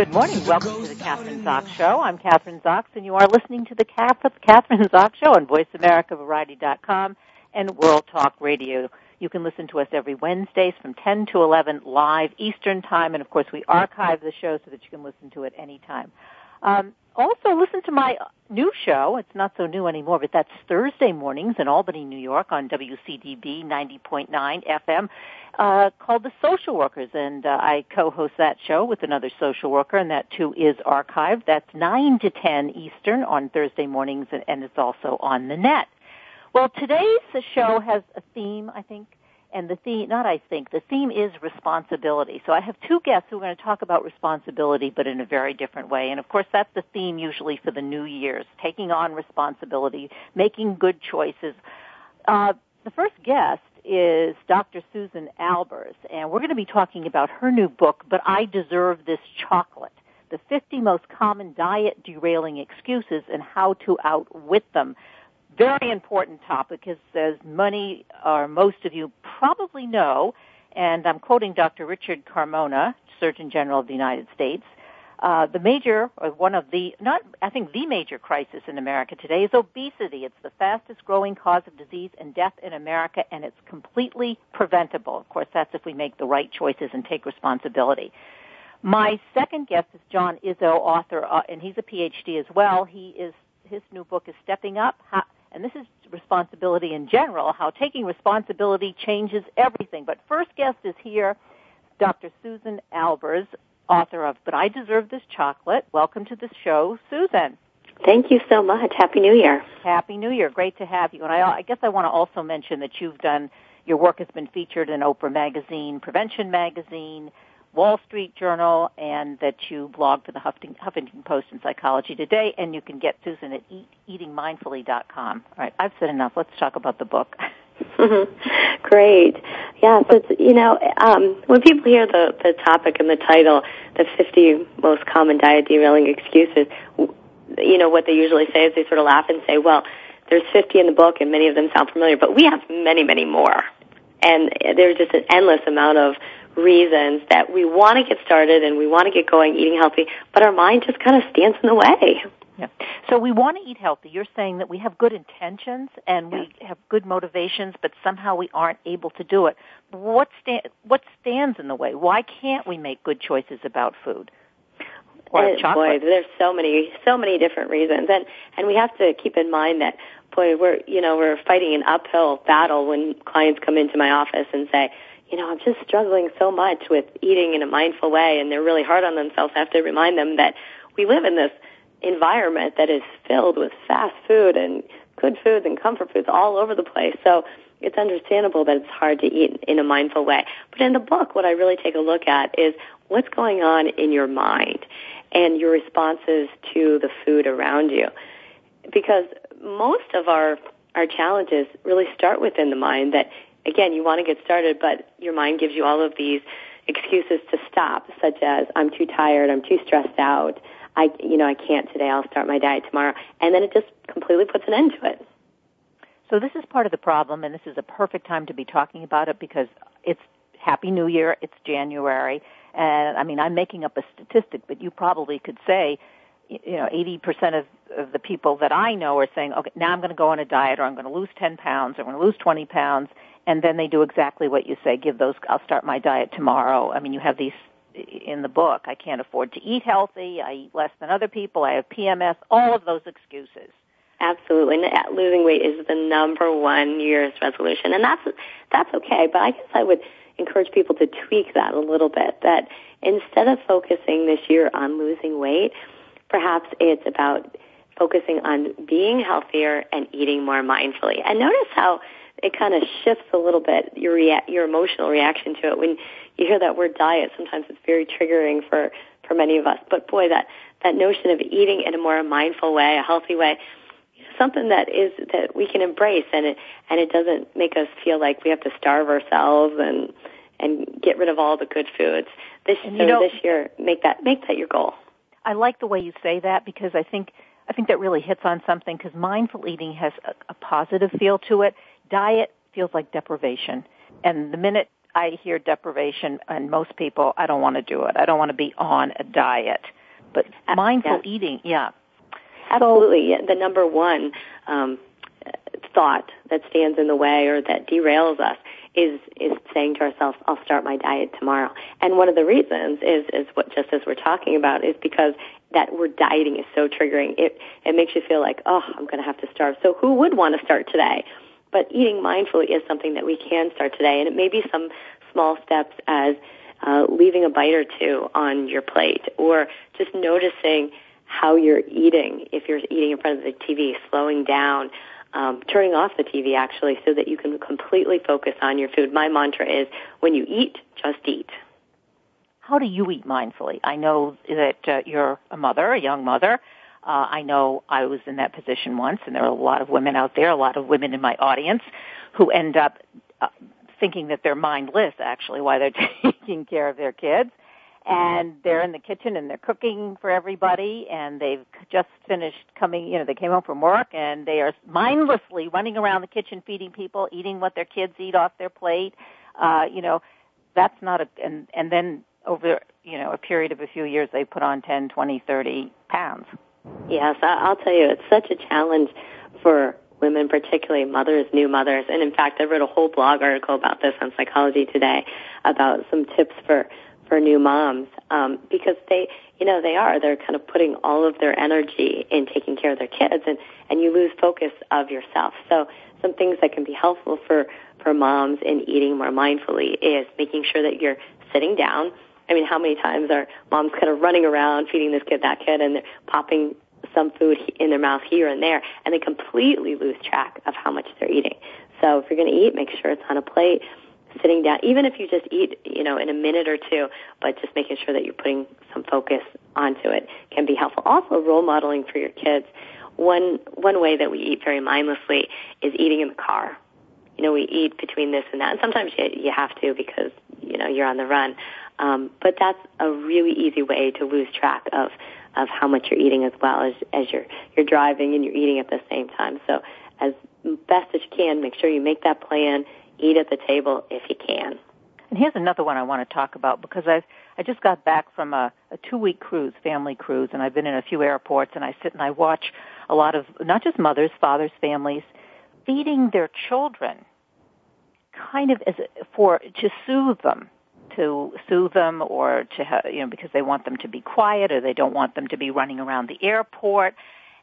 Good morning. Welcome to the Kathryn Zox Show. I'm Kathryn Zox, and you are listening to the Kathryn Zox Show on VoiceAmericaVariety.com and World Talk Radio. You can listen to us every Wednesdays from 10 to 11 live Eastern Time, and of course we archive the show so that you can listen to it anytime. Um, also, listen to my new show. It's not so new anymore, but that's Thursday mornings in Albany, New York on WCDB 90.9 FM uh, called The Social Workers. And uh, I co-host that show with another social worker, and that too is archived. That's 9 to 10 Eastern on Thursday mornings, and, it's also on the net. Well, today's show has a theme, I think, and the theme, not I think, the theme is responsibility. So I have two guests who are going to talk about responsibility, but in a very different way. And of course, that's the theme usually for the New Year's, taking on responsibility, making good choices. Uh, the first guest is Dr. Susan Albers, and we're going to be talking about her new book, But I Deserve This Chocolate, the 50 most common diet derailing excuses and how to outwit them very important topic, as, many or most of you probably know, and I'm quoting Dr. Richard Carmona, Surgeon General of the United States. Uh, the major, or one of the, not, I think the major crisis in America today is obesity. It's the fastest growing cause of disease and death in America, and it's completely preventable. Of course, that's if we make the right choices and take responsibility. My second guest is John Izzo, author, uh, and he's a PhD as well. He is, his new book is Stepping Up, How, and this is responsibility in general, how taking responsibility changes everything. But first guest is here, Dr. Susan Albers, author of But I Deserve This Chocolate. Welcome to the show, Susan. Thank you so much. Happy New Year. Happy New Year. Great to have you. And I, I guess I want to also mention that you've done, your work has been featured in Oprah Magazine, Prevention Magazine, Wall Street Journal, and that you blog for the Huffington, Huffington Post and Psychology Today, and you can get Susan at eat, eatingmindfully.com. All right, I've said enough. Let's talk about the book. Great. Yeah, so it's, you know, um, when people hear the, the topic and the title, the 50 most common diet derailing excuses, you know, what they usually say is they sort of laugh and say, well, there's 50 in the book and many of them sound familiar, but we have many, many more. And there's just an endless amount of reasons that we want to get started and we want to get going eating healthy, but our mind just kind of stands in the way. Yeah. So we want to eat healthy. You're saying that we have good intentions and we have good motivations, but somehow we aren't able to do it. What sta- what stands in the way? Why can't we make good choices about food? Or uh, and, chocolate? Boy, there's so many so many different reasons, and and we have to keep in mind that boy, we're you know we're fighting an uphill battle when clients come into my office and say, you know, I'm just struggling so much with eating in a mindful way, and they're really hard on themselves. I have to remind them that we live in this environment that is filled with fast food and good foods and comfort foods all over the place. So it's understandable that it's hard to eat in a mindful way. But in the book, what I really take a look at is what's going on in your mind and your responses to the food around you. Because most of our, our challenges really start within the mind that again, you want to get started, but your mind gives you all of these excuses to stop, such as I'm too tired, I'm too stressed out, I, you know, I can't today, I'll start my diet tomorrow, and then it just completely puts an end to it. So this is part of the problem, and this is a perfect time to be talking about it because it's Happy New Year, it's January, and I mean, I'm making up a statistic, but you probably could say you know, 80% of, of the people that I know are saying, okay, now I'm going to go on a diet or I'm going to lose 10 pounds or I'm going to lose 20 pounds. And then they do exactly what you say, give those, I'll start my diet tomorrow. I mean, you have these in the book. I can't afford to eat healthy. I eat less than other people. I have PMS. All of those excuses. Absolutely, losing weight is the number one New Year's resolution, and that's that's okay. But I guess I would encourage people to tweak that a little bit. That instead of focusing this year on losing weight, perhaps it's about focusing on being healthier and eating more mindfully. And notice how it kind of shifts a little bit your rea- your emotional reaction to it when you hear that word diet. Sometimes it's very triggering for for many of us. But boy, that that notion of eating in a more mindful way, a healthy way, something that is that we can embrace, and it and it doesn't make us feel like we have to starve ourselves and and get rid of all the good foods. This so this year, make that make that your goal. I like the way you say that because I think I think that really hits on something because mindful eating has a, a positive feel to it. Diet feels like deprivation, and the minute I hear deprivation, and most people, I don't want to do it. I don't want to be on a diet. But mindful yeah. eating, yeah, Absolutely. The number one um, thought that stands in the way or that derails us is is saying to ourselves, "I'll start my diet tomorrow." And one of the reasons is is what just as we're talking about is because that word dieting is so triggering. It it makes you feel like, "Oh, I'm going to have to starve." So who would want to start today? But eating mindfully is something that we can start today, and it may be some small steps as uh, leaving a bite or two on your plate, or just noticing how you're eating. If you're eating in front of the TV, slowing down, um, turning off the TV actually, so that you can completely focus on your food. My mantra is: when you eat, just eat. How do you eat mindfully? I know that uh, you're a mother, a young mother. Uh, I know I was in that position once, and there are a lot of women out there, a lot of women in my audience, who end up uh, thinking that they're mindless actually while they're taking care of their kids. And they're in the kitchen and they're cooking for everybody and they've just finished coming you know they came home from work and they are mindlessly running around the kitchen feeding people eating what their kids eat off their plate. Uh you know that's not a and and then over you know a period of a few years they put on ten twenty thirty pounds yes i'll tell you it's such a challenge for women particularly mothers new mothers and in fact i wrote a whole blog article about this on psychology today about some tips for for new moms um, because they, you know, they are. They're kind of putting all of their energy in taking care of their kids, and and you lose focus of yourself. So some things that can be helpful for for moms in eating more mindfully is making sure that you're sitting down. I mean, how many times are moms kind of running around feeding this kid, that kid, and they're popping some food in their mouth here and there, and they completely lose track of how much they're eating. So if you're going to eat, make sure it's on a plate sitting down, even if you just eat, you know, in a minute or two, but just making sure that you're putting some focus onto it can be helpful. Also, role modeling for your kids. One one way that we eat very mindlessly is eating in the car. You know, we eat between this and that, and sometimes you you have to because you know you're on the run. Um, but that's a really easy way to lose track of of how much you're eating as well as as you're you're driving and you're eating at the same time. So as best as you can, make sure you make that plan eat at the table if you can. And here's another one I want to talk about because I've I just got back from a, a two week cruise, family cruise, and I've been in a few airports and I sit and I watch a lot of not just mothers, fathers, families feeding their children kind of as for to soothe them to soothe them or to have, you know because they want them to be quiet or they don't want them to be running around the airport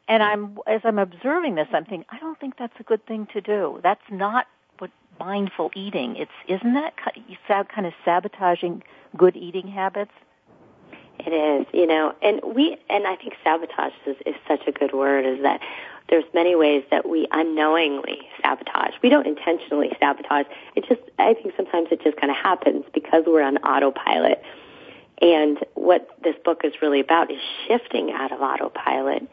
and I'm as I'm observing this I'm thinking I don't think that's a good thing to do that's not what mindful eating. It's isn't that kind of sabotaging good eating habits? It is, you know, and we and I think sabotage is, is such a good word. Is that there's many ways that we unknowingly sabotage. We don't intentionally sabotage. It just I think sometimes it just kind of happens because we're on autopilot. And what this book is really about is shifting out of autopilot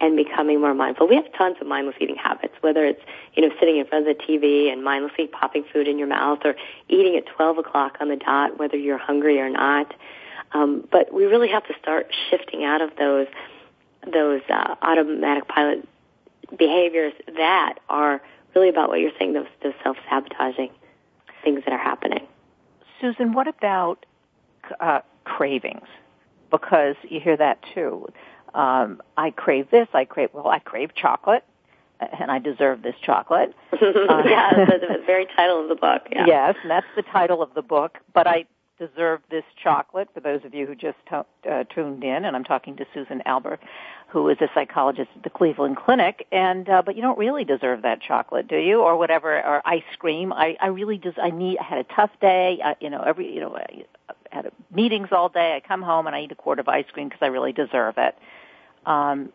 and becoming more mindful. We have tons of mindless eating habits, whether it's, you know, sitting in front of the TV and mindlessly popping food in your mouth or eating at 12 o'clock on the dot, whether you're hungry or not. Um, but we really have to start shifting out of those, those, uh, automatic pilot behaviors that are really about what you're saying, those, those self-sabotaging things that are happening. Susan, what about, uh, cravings? Because you hear that too um, I crave this, I crave, well, I crave chocolate, and I deserve this chocolate. uh, yeah, that's the very title of the book. Yeah. Yes, and that's the title of the book. But I deserve this chocolate. For those of you who just t- uh, tuned in, and I'm talking to Susan Albers, who is a psychologist at the Cleveland Clinic. And uh, but you don't really deserve that chocolate, do you? Or whatever, or ice cream. I I really just I need. I had a tough day. I, you know, every you know, I had meetings all day. I come home and I eat a quart of ice cream because I really deserve it. Um,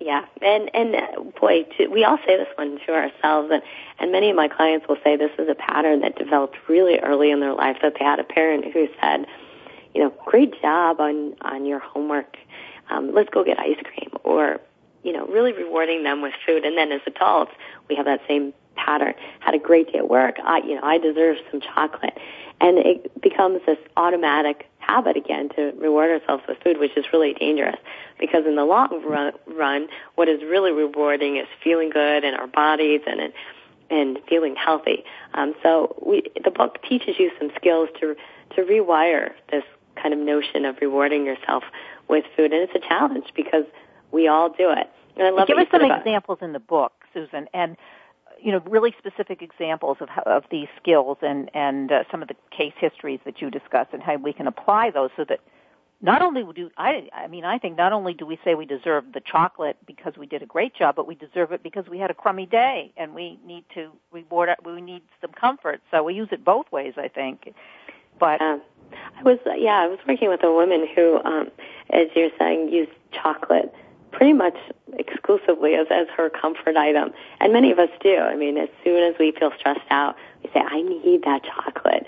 yeah, and and uh, boy, to, we all say this one to ourselves, and and many of my clients will say this is a pattern that developed really early in their life that they had a parent who said, you know, great job on on your homework, um, let's go get ice cream, or you know, really rewarding them with food, and then as adults we have that same pattern. Had a great day at work, I you know I deserve some chocolate, and it becomes this automatic habit again to reward ourselves with food, which is really dangerous because in the long run, what is really rewarding is feeling good in our bodies and and feeling healthy. Um, so we, the book teaches you some skills to to rewire this kind of notion of rewarding yourself with food, and it's a challenge because we all do it. And I love give us some examples in the book, Susan, and you know, really specific examples of how, of these skills and and uh, some of the case histories that you discuss and how we can apply those so that not only do I I mean I think not only do we say we deserve the chocolate because we did a great job, but we deserve it because we had a crummy day and we need to reward we need some comfort. So we use it both ways, I think. But um, I was yeah, I was working with a woman who um as you're saying used chocolate pretty much exclusively as, as her comfort item. And many of us do. I mean, as soon as we feel stressed out, we say, I need that chocolate.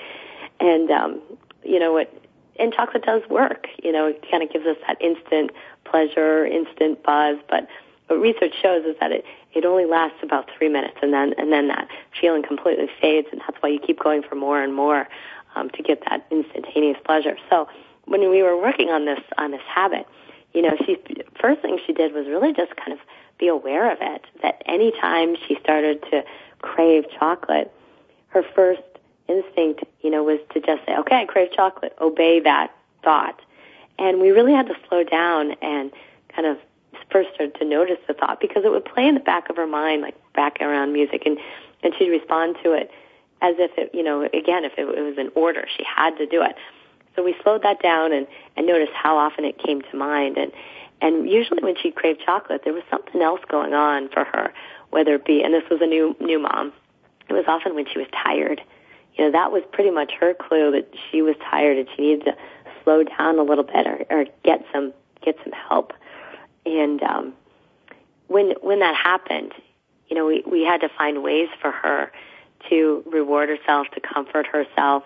And, um, you know, what, and chocolate does work. You know, it kind of gives us that instant pleasure, instant buzz, but what research shows is that it, it only lasts about three minutes and then, and then that feeling completely fades and that's why you keep going for more and more, um, to get that instantaneous pleasure. So when we were working on this, on this habit, you know, she first thing she did was really just kind of be aware of it. That anytime she started to crave chocolate, her first instinct, you know, was to just say, "Okay, I crave chocolate." Obey that thought, and we really had to slow down and kind of first start to notice the thought because it would play in the back of her mind, like background music, and and she'd respond to it as if it, you know, again, if it, it was an order, she had to do it. So we slowed that down and, and noticed how often it came to mind. And, and usually when she craved chocolate, there was something else going on for her, whether it be, and this was a new, new mom, it was often when she was tired. You know, that was pretty much her clue that she was tired and she needed to slow down a little bit or, or get some, get some help. And, um, when, when that happened, you know, we, we had to find ways for her to reward herself, to comfort herself,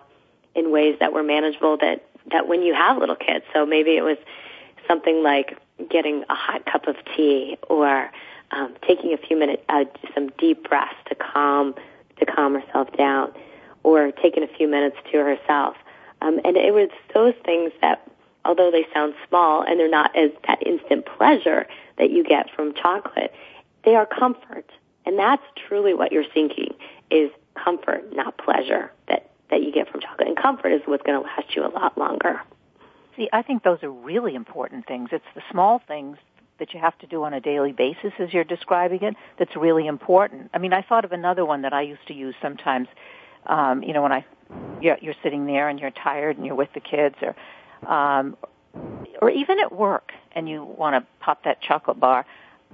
in ways that were manageable that that when you have little kids. So maybe it was something like getting a hot cup of tea or um, taking a few minutes, uh, some deep breaths to calm to calm herself down, or taking a few minutes to herself. Um, and it was those things that, although they sound small and they're not as that instant pleasure that you get from chocolate, they are comfort, and that's truly what you're seeking is comfort, not pleasure. That that you get from chocolate. And comfort is what's going to last you a lot longer. See, I think those are really important things. It's the small things that you have to do on a daily basis as you're describing it that's really important. I mean, I thought of another one that I used to use sometimes. Um, you know, when I you're, you're sitting there and you're tired and you're with the kids, or um, or even at work and you want to pop that chocolate bar.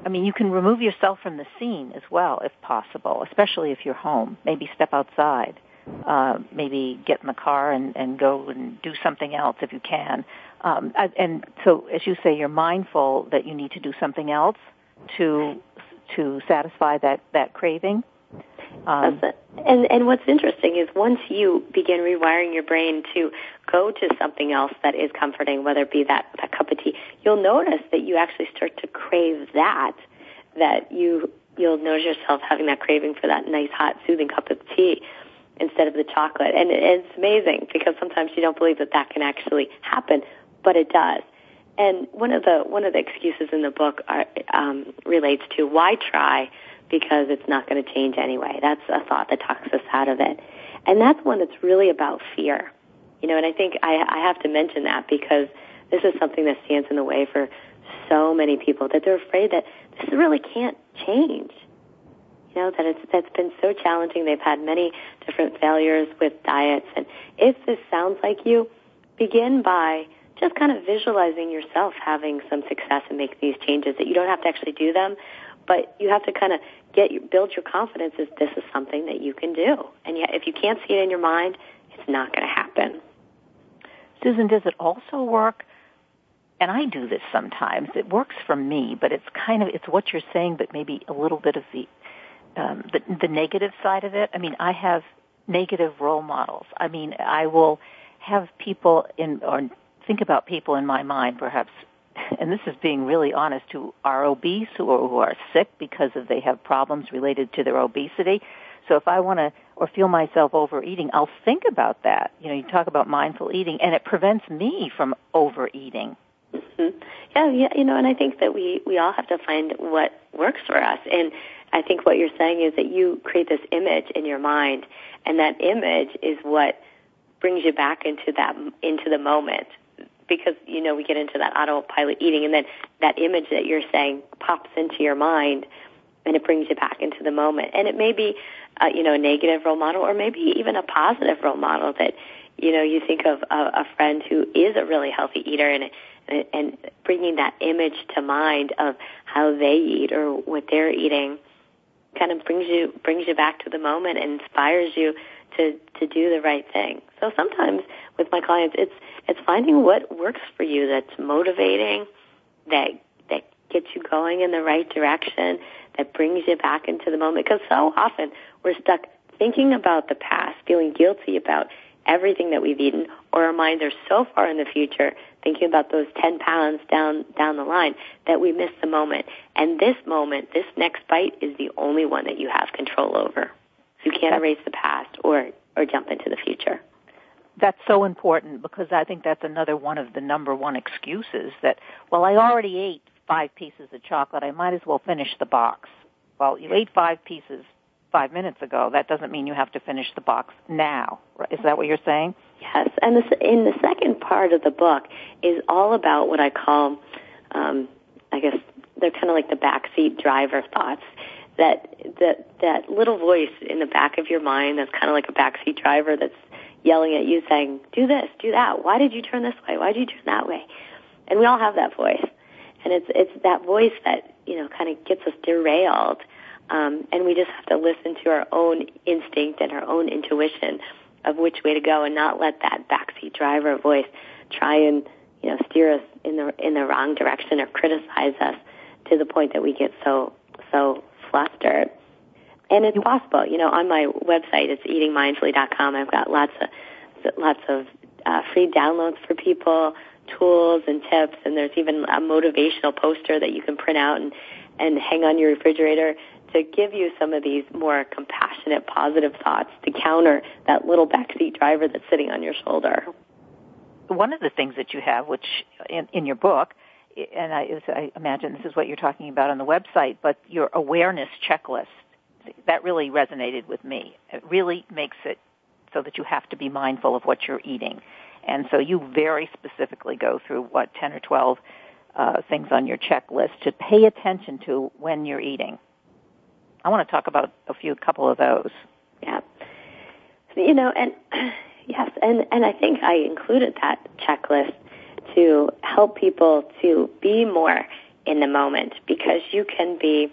I mean, you can remove yourself from the scene as well, if possible, especially if you're home. Maybe step outside uh, maybe get in the car and, and go and do something else if you can. Um, and so, as you say, you're mindful that you need to do something else to to satisfy that that craving. Um, And and what's interesting is once you begin rewiring your brain to go to something else that is comforting, whether it be that, that you'll notice that you actually start to crave that. That you you'll notice yourself having that craving for that nice hot soothing cup of tea instead of the chocolate. And it's amazing because sometimes you don't believe that that can actually happen, but it does. And one of the one of the excuses in the book are, um, relates to why try because it's not going to change anyway. That's a thought that talks us out of it, and that's one that's really about fear. You know, and I think I, I have to mention that because this is something that stands in the way for so many people that they're afraid that this really can't change. You know, that it's, that's been so challenging. They've had many different failures with diets. And if this sounds like you, begin by just kind of visualizing yourself having some success and making these changes that you don't have to actually do them, but you have to kind of get build your confidence as this is something that you can do. And yet, if you can't see it in your mind, it's not going to happen. Susan, does it also work? And I do this sometimes. It works for me, but it's kind of it's what you're saying, but maybe a little bit of the um, the, the negative side of it. I mean, I have negative role models. I mean, I will have people in or think about people in my mind, perhaps, and this is being really honest, who are obese or who are sick because of they have problems related to their obesity. So if I want to or feel myself overeating, I'll think about that. You know, you talk about mindful eating, and it prevents me from overeating. Mm-hmm. Yeah, yeah, you know, and I think that we we all have to find what works for us. And I think what you're saying is that you create this image in your mind, and that image is what brings you back into that into the moment because you know we get into that autopilot eating and then that image that you're saying pops into your mind and it brings you back into the moment and it may be uh, you know a negative role model or maybe even a positive role model that you know you think of a, a friend who is a really healthy eater and and bringing that image to mind of how they eat or what they're eating kind of brings you brings you back to the moment and inspires you to to do the right thing. So sometimes with my clients, it's it's finding what works for you that's motivating, that that gets you going in the right direction, that brings you back into the moment. Because so often we're stuck thinking about the past, feeling guilty about everything that we've eaten, or our minds are so far in the future, thinking about those 10 pounds down, down the line, that we miss the moment. And this moment, this next bite, is the only one that you have control over. So you can't erase the past or, or jump into the future. That's so important because I think that's another one of the number one excuses that, well, I already ate five pieces of chocolate. I might as well finish the box. Well, you ate five pieces five minutes ago. That doesn't mean you have to finish the box now. Is that what you're saying? Yes. And in the second part of the book is all about what I call, um, I guess, they're kind of like the backseat driver thoughts that that that little voice in the back of your mind that's kind of like a backseat driver that's yelling at you saying, "Do this, do that. Why did you turn this way? Why did you turn that way?" And we all have that voice, and it's it's that voice that you know kind of gets us derailed, um, and we just have to listen to our own instinct and our own intuition of which way to go, and not let that backseat driver voice try and you know steer us in the in the wrong direction or criticize us to the point that we get so so flustered. And it's possible, you know, on my website, it's eatingmindfully.com. I've got lots of lots of uh, free downloads for people, tools and tips, and there's even a motivational poster that you can print out and and hang on your refrigerator to give you some of these more compassionate, positive thoughts to counter that little backseat driver that's sitting on your shoulder. One of the things that you have, which in, in your book, and I, I imagine this is what you're talking about on the website, but your awareness checklist, that really resonated with me. It really makes it so that you have to be mindful of what you're eating. And so you very specifically go through what 10 or 12 uh, things on your checklist to pay attention to when you're eating. I want to talk about a few couple of those. Yeah. You know, and yes, and and I think I included that checklist to help people to be more in the moment because you can be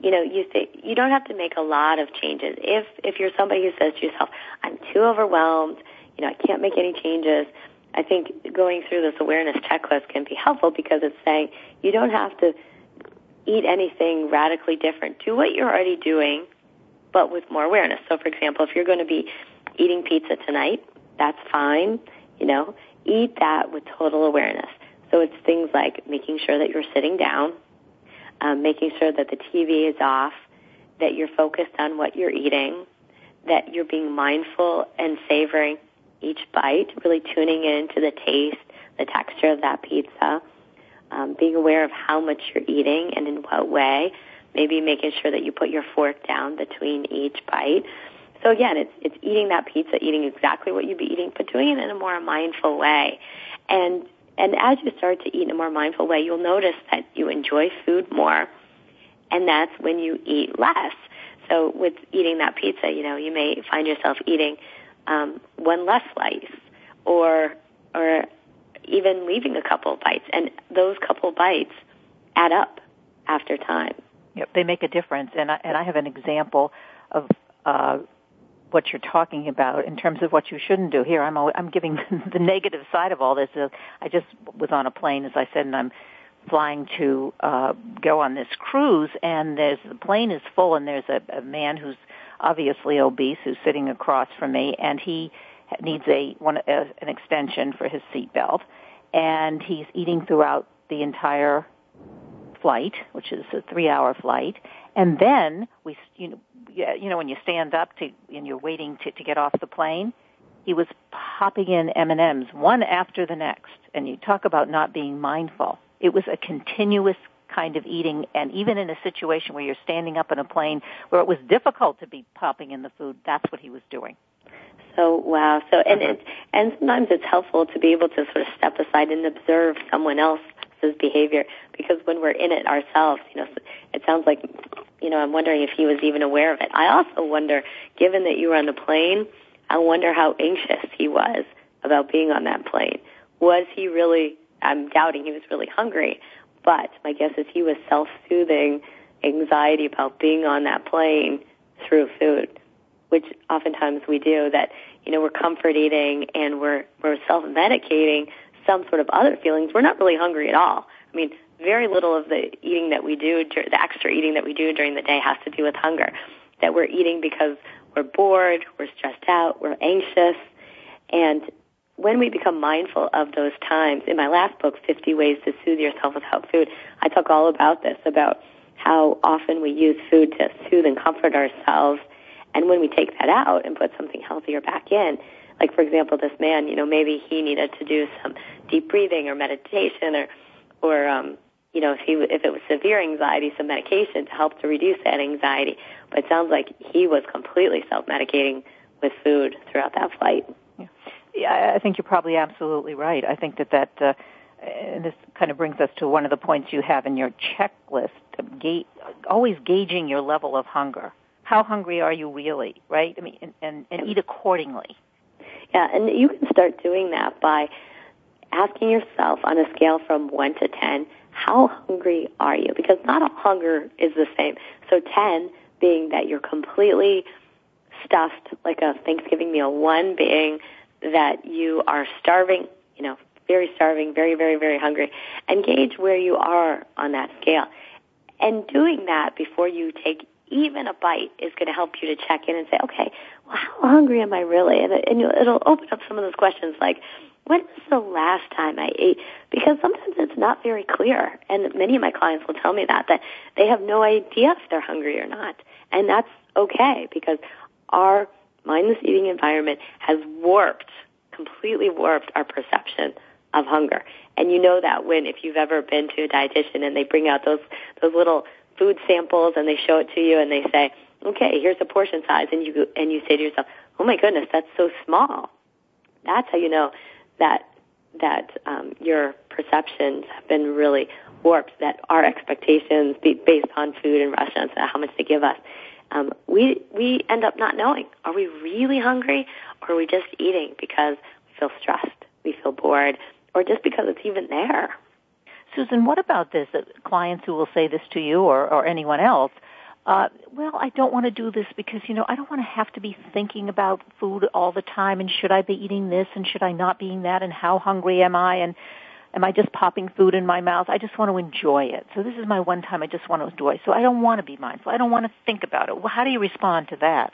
you know you th- you don't have to make a lot of changes if if you're somebody who says to yourself i'm too overwhelmed you know i can't make any changes i think going through this awareness checklist can be helpful because it's saying you don't have to eat anything radically different. Do what you're already doing but with more awareness. So for example if you're going to be eating pizza tonight that's fine you know? Eat that with total awareness. So it's things like making sure that you're sitting down, um, making sure that the TV is off, that you're focused on what you're eating, that you're being mindful and savoring each bite, really tuning in to the taste, the texture of that pizza, um, being aware of how much you're eating and in what way, maybe making sure that you put your fork down between each bite. So again, it's it's eating that pizza, eating exactly what you'd be eating, but doing it in a more mindful way. And And as you start to eat in a more mindful way, you'll notice that you enjoy food more, and that's when you eat less. So with eating that pizza, you know, you may find yourself eating um, one less slice, or or even leaving a couple of bites, and those couple bites add up after time. Yep, they make a difference, and I, and I have an example of uh, what you're talking about in terms of what you shouldn't do. Here, I'm always, I'm giving the negative side of all this. I just was on a plane, as I said, and I'm flying to uh, go on this cruise, and there's the plane is full, and there's a, a man who's obviously obese who's sitting across from me, and he needs a one a, an extension for his seatbelt, and he's eating throughout the entire flight, which is a three-hour flight, and then we, you know, you know, when you stand up to and you're waiting to, to get off the plane, he was popping in M and M's one after the next, and you talk about not being mindful. It was a continuous kind of eating, and even in a situation where you're standing up in a plane where it was difficult to be popping in the food, that's what he was doing. So wow. So and uh-huh. it, and sometimes it's helpful to be able to sort of step aside and observe someone else's behavior because when we're in it ourselves, you know, it sounds like you know, I'm wondering if he was even aware of it. I also wonder, given that you were on the plane, I wonder how anxious he was about being on that plane. Was he really I'm doubting he was really hungry, but my guess is he was self-soothing anxiety about being on that plane through food, which oftentimes we do. That you know we're comfort eating and we're we're self-medicating some sort of other feelings. We're not really hungry at all. I mean, very little of the eating that we do, the extra eating that we do during the day, has to do with hunger. That we're eating because we're bored, we're stressed out, we're anxious, and when we become mindful of those times, in my last book, 50 Ways to Soothe Yourself Without Food, I talk all about this, about how often we use food to soothe and comfort ourselves. And when we take that out and put something healthier back in, like for example, this man, you know, maybe he needed to do some deep breathing or meditation or, or, um, you know, if he, if it was severe anxiety, some medication to help to reduce that anxiety. But it sounds like he was completely self-medicating with food throughout that flight. Yeah, I think you're probably absolutely right. I think that that uh, and this kind of brings us to one of the points you have in your checklist: ga- always gauging your level of hunger. How hungry are you really? Right? I mean, and, and, and eat accordingly. Yeah, and you can start doing that by asking yourself on a scale from one to ten, how hungry are you? Because not all hunger is the same. So ten being that you're completely stuffed like a Thanksgiving meal. One being that you are starving, you know, very starving, very, very, very hungry, and gauge where you are on that scale. And doing that before you take even a bite is going to help you to check in and say, okay, well, how hungry am I really? And, and it'll open up some of those questions like, when was the last time I ate? Because sometimes it's not very clear. And many of my clients will tell me that, that they have no idea if they're hungry or not. And that's okay because our mindless eating environment has warped, completely warped our perception of hunger. And you know that when, if you've ever been to a dietitian and they bring out those, those little food samples and they show it to you and they say, okay, here's the portion size and you, and you say to yourself, oh my goodness, that's so small. That's how you know that, that, um, your perceptions have been really warped, that our expectations based on food and restaurants and how much they give us um, we we end up not knowing. Are we really hungry, or are we just eating because we feel stressed, we feel bored, or just because it's even there? Susan, what about this? Uh, clients who will say this to you or, or anyone else. Uh, well, I don't want to do this because, you know, I don't want to have to be thinking about food all the time and should I be eating this and should I not be eating that and how hungry am I and am I just popping food in my mouth? I just want to enjoy it. So this is my one time I just want to enjoy. So I don't want to be mindful. I don't want to think about it. Well, how do you respond to that?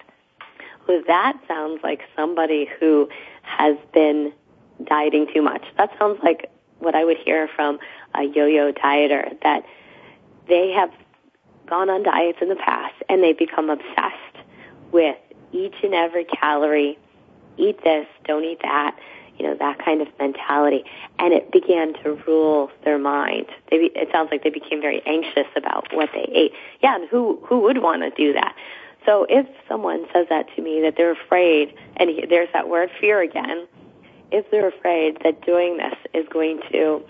Well, that sounds like somebody who has been dieting too much. That sounds like what I would hear from a yo-yo dieter that they have gone on diets in the past and they become obsessed with each and every calorie. Eat this, don't eat that you know, that kind of mentality. And it began to rule their mind. They, it sounds like they became very anxious about what they ate. Yeah, and who, who would want to do that? So if someone says that to me, that they're afraid, and there's that word fear again, if they're afraid that doing this is going to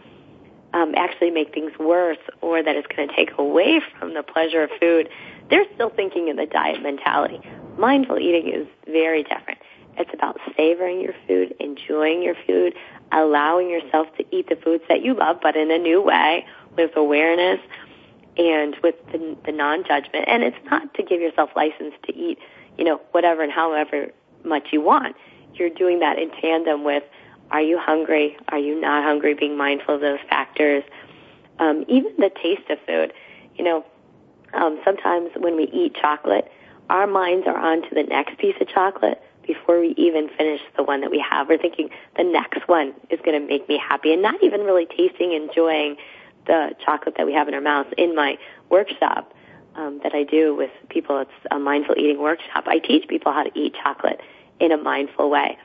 um, actually make things worse or that it's going to take away from the pleasure of food, they're still thinking in the diet mentality. Mindful eating is very different. It's about savoring your food, enjoying your food, allowing yourself to eat the foods that you love, but in a new way with awareness and with the, the non-judgment. And it's not to give yourself license to eat, you know, whatever and however much you want. You're doing that in tandem with are you hungry? Are you not hungry? Being mindful of those factors. Um, even the taste of food. You know, um, sometimes when we eat chocolate, our minds are on to the next piece of chocolate before we even finish the one that we have. We're thinking the next one is going to make me happy and not even really tasting, enjoying the chocolate that we have in our mouths. In my workshop um, that I do with people, it's a mindful eating workshop. I teach people how to eat chocolate in a mindful way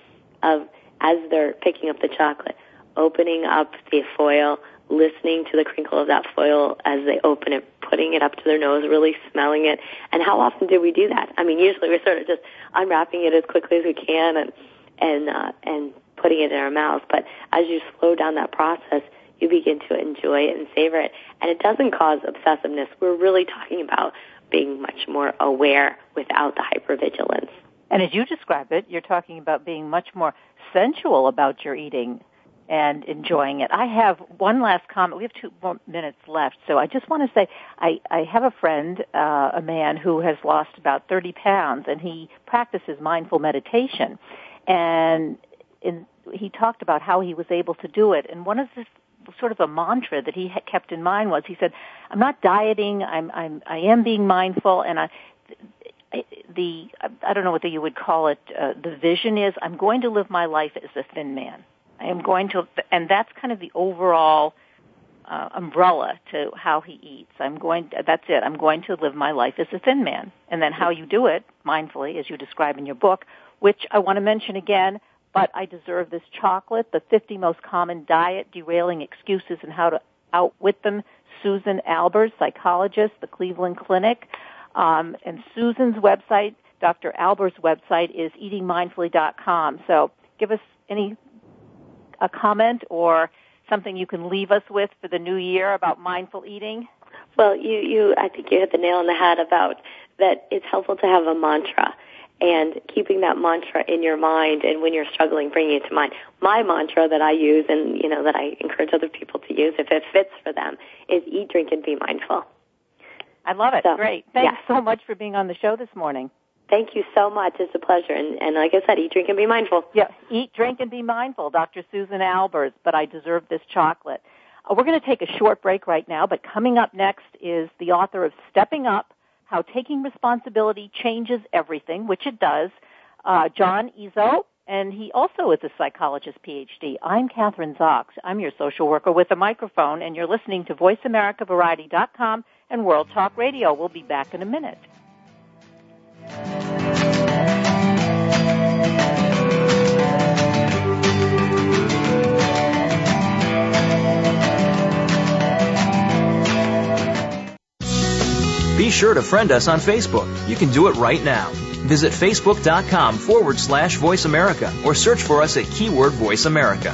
of as they're picking up the chocolate, opening up the foil, listening to the crinkle of that foil as they open it, putting it up to their nose, really smelling it. And how often do we do that? I mean, usually we're sort of just unwrapping it as quickly as we can and and uh, and putting it in our mouth. But as you slow down that process, you begin to enjoy it and savor it, and it doesn't cause obsessiveness. We're really talking about being much more aware without the hypervigilance. And as you describe it, you're talking about being much more sensual about your eating and enjoying it. I have one last comment. We have two more minutes left, so I just want to say I, I have a friend, uh, a man who has lost about 30 pounds, and he practices mindful meditation. And in, he talked about how he was able to do it. And one of the sort of a mantra that he kept in mind was he said, "I'm not dieting. I'm I'm I am being mindful, and I." The I don't know what you would call it. Uh, the vision is I'm going to live my life as a thin man. I am going to, and that's kind of the overall uh, umbrella to how he eats. I'm going. That's it. I'm going to live my life as a thin man, and then how you do it mindfully, as you describe in your book, which I want to mention again. But I deserve this chocolate. The 50 most common diet derailing excuses and how to outwit them. Susan Albers, psychologist, the Cleveland Clinic, um, and Susan's website, Dr. Albers' website is eatingmindfully.com. So give us any a comment or something you can leave us with for the new year about mindful eating? Well, you, you, I think you hit the nail on the head about that it's helpful to have a mantra and keeping that mantra in your mind and when you're struggling bringing it to mind my mantra that i use and you know that i encourage other people to use if it fits for them is eat drink and be mindful i love it so, great thanks yeah. so much for being on the show this morning Thank you so much. It's a pleasure. And, and like I said, eat, drink, and be mindful. Yeah, eat, drink, and be mindful. Dr. Susan Albers, but I deserve this chocolate. Uh, we're going to take a short break right now, but coming up next is the author of Stepping Up, How Taking Responsibility Changes Everything, which it does, uh, John Izzo, and he also is a psychologist PhD. I'm Kathryn Zox. I'm your social worker with a microphone, and you're listening to VoiceAmericaVariety.com and World Talk Radio. We'll be back in a minute. Be sure to friend us on Facebook. You can do it right now. Visit facebook.com forward slash voice America or search for us at keyword voice America.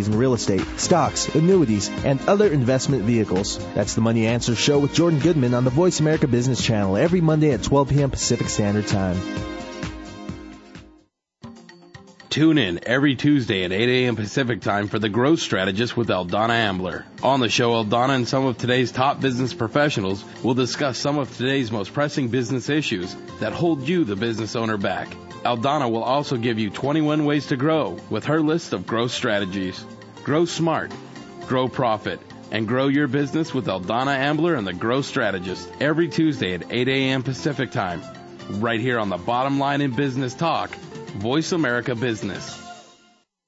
in real estate, stocks, annuities, and other investment vehicles. That's the Money Answer Show with Jordan Goodman on the Voice America Business Channel every Monday at 12 p.m. Pacific Standard Time. Tune in every Tuesday at 8 a.m. Pacific time for the Growth Strategist with Eldonna Ambler. On the show, Eldonna and some of today's top business professionals will discuss some of today's most pressing business issues that hold you, the business owner, back. Eldonna will also give you 21 ways to grow with her list of growth strategies. Grow smart, grow profit, and grow your business with Eldonna Ambler and the Growth Strategist every Tuesday at 8 a.m. Pacific Time, right here on the Bottom Line in Business Talk, Voice America Business.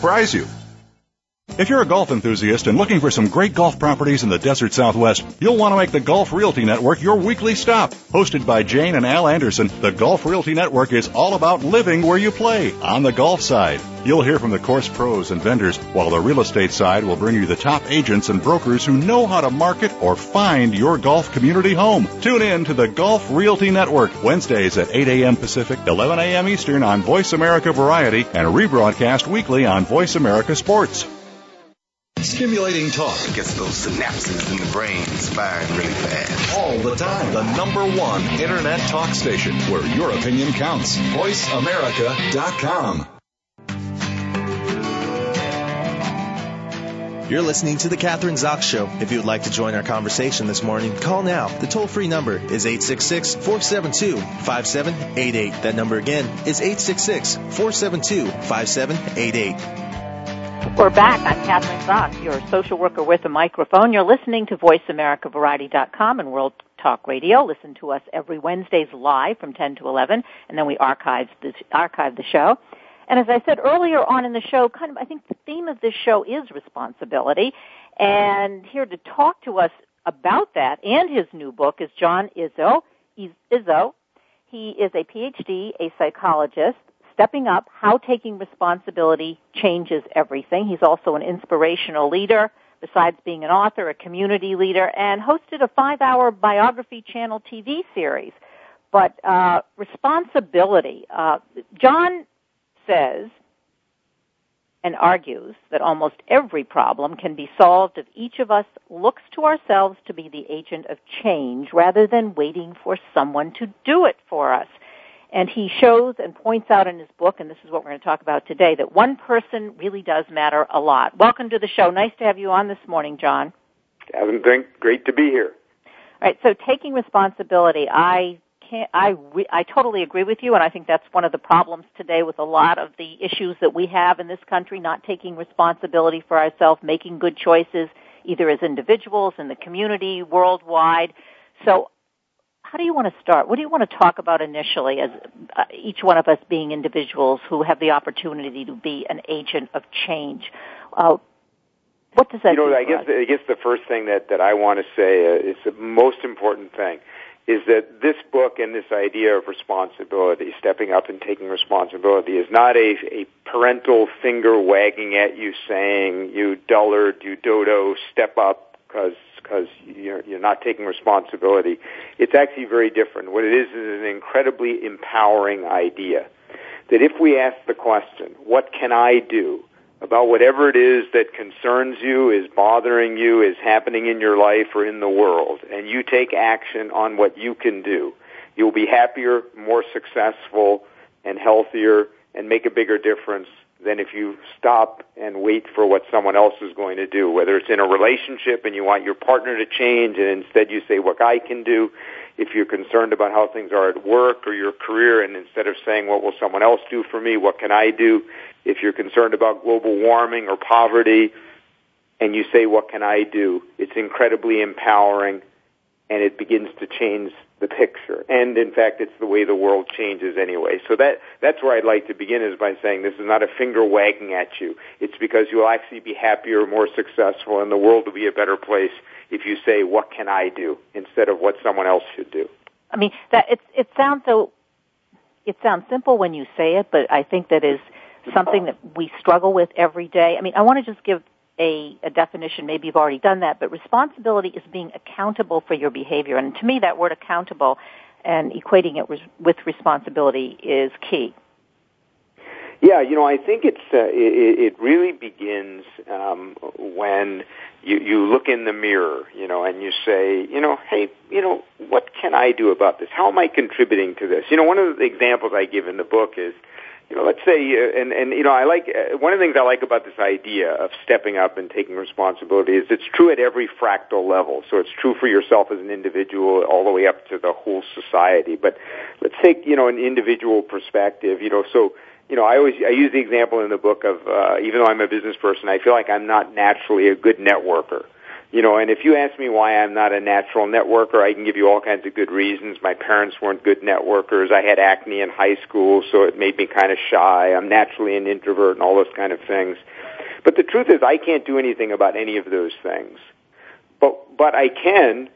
surprise you. If you're a golf enthusiast and looking for some great golf properties in the desert southwest, you'll want to make the Golf Realty Network your weekly stop. Hosted by Jane and Al Anderson, the Golf Realty Network is all about living where you play on the golf side. You'll hear from the course pros and vendors, while the real estate side will bring you the top agents and brokers who know how to market or find your golf community home. Tune in to the Golf Realty Network, Wednesdays at 8 a.m. Pacific, 11 a.m. Eastern on Voice America Variety, and rebroadcast weekly on Voice America Sports. Stimulating talk gets those synapses in the brain firing really fast. All the time. The number one internet talk station where your opinion counts. VoiceAmerica.com. You're listening to The Kathryn Zox Show. If you would like to join our conversation this morning, call now. The toll free number is 866 472 5788. That number again is 866 472 5788. We're back. I'm Kathryn Zox, your social worker with a microphone. You're listening to VoiceAmericaVariety.com and World Talk Radio. Listen to us every Wednesdays live from 10 to 11, and then we archive the, archive the show. And as I said earlier on in the show, kind of, I think the theme of this show is responsibility. And here to talk to us about that and his new book is John Izzo. Izzo. He is a PhD, a psychologist, stepping up, how taking responsibility changes everything. He's also an inspirational leader, besides being an author, a community leader, and hosted a five-hour biography channel TV series. But uh, responsibility, uh, John says and argues that almost every problem can be solved if each of us looks to ourselves to be the agent of change rather than waiting for someone to do it for us. And he shows and points out in his book, and this is what we're going to talk about today, that one person really does matter a lot. Welcome to the show. Nice to have you on this morning, John. Kevin, great to be here. All right, so taking responsibility, I can't, I, re, I totally agree with you, and I think that's one of the problems today with a lot of the issues that we have in this country, not taking responsibility for ourselves, making good choices, either as individuals, in the community, worldwide. So how do you want to start? What do you want to talk about initially as uh, each one of us being individuals who have the opportunity to be an agent of change? Uh, what does that you know, I guess, us? I guess the first thing that, that I want to say uh, is the most important thing is that this book and this idea of responsibility, stepping up and taking responsibility, is not a, a parental finger wagging at you saying, you dullard, you dodo, step up because because you're, you're not taking responsibility. It's actually very different. What it is is an incredibly empowering idea. That if we ask the question, what can I do about whatever it is that concerns you, is bothering you, is happening in your life or in the world, and you take action on what you can do, you'll be happier, more successful, and healthier, and make a bigger difference than if you stop and wait for what someone else is going to do. Whether it's in a relationship and you want your partner to change and instead you say what I can do. If you're concerned about how things are at work or your career and instead of saying what will someone else do for me, what can I do? If you're concerned about global warming or poverty and you say what can I do? It's incredibly empowering and it begins to change the picture. And in fact, it's the way the world changes anyway. So that that's where I'd like to begin is by saying this is not a finger wagging at you. It's because you'll actually be happier, more successful, and the world will be a better place if you say, "What can I do?" instead of what someone else should do. I mean, that it it sounds so. It sounds simple when you say it, but I think that is something that we struggle with every day. I mean, I want to just give a, a, definition. Maybe you've already done that, but responsibility is being accountable for your behavior. And to me, that word accountable and equating it with, responsibility is key. Yeah, you know, I think it's uh, it, it really begins um, when you you look in the mirror, you know, and you say, you know, hey, you know, what can I do about this? How am I contributing to this? You know, one of the examples I give in the book is you know, let's say, uh, and and you know, I like uh, one of the things I like about this idea of stepping up and taking responsibility is it's true at every fractal level. So it's true for yourself as an individual, all the way up to the whole society. But let's take you know an individual perspective. You know, so you know, I always I use the example in the book of uh, even though I'm a business person, I feel like I'm not naturally a good networker. You know, and if you ask me why I'm not a natural networker, I can give you all kinds of good reasons. My parents weren't good networkers. I had acne in high school, so it made me kind of shy. I'm naturally an introvert and all those kind of things. But the truth is I can't do anything about any of those things. But but I can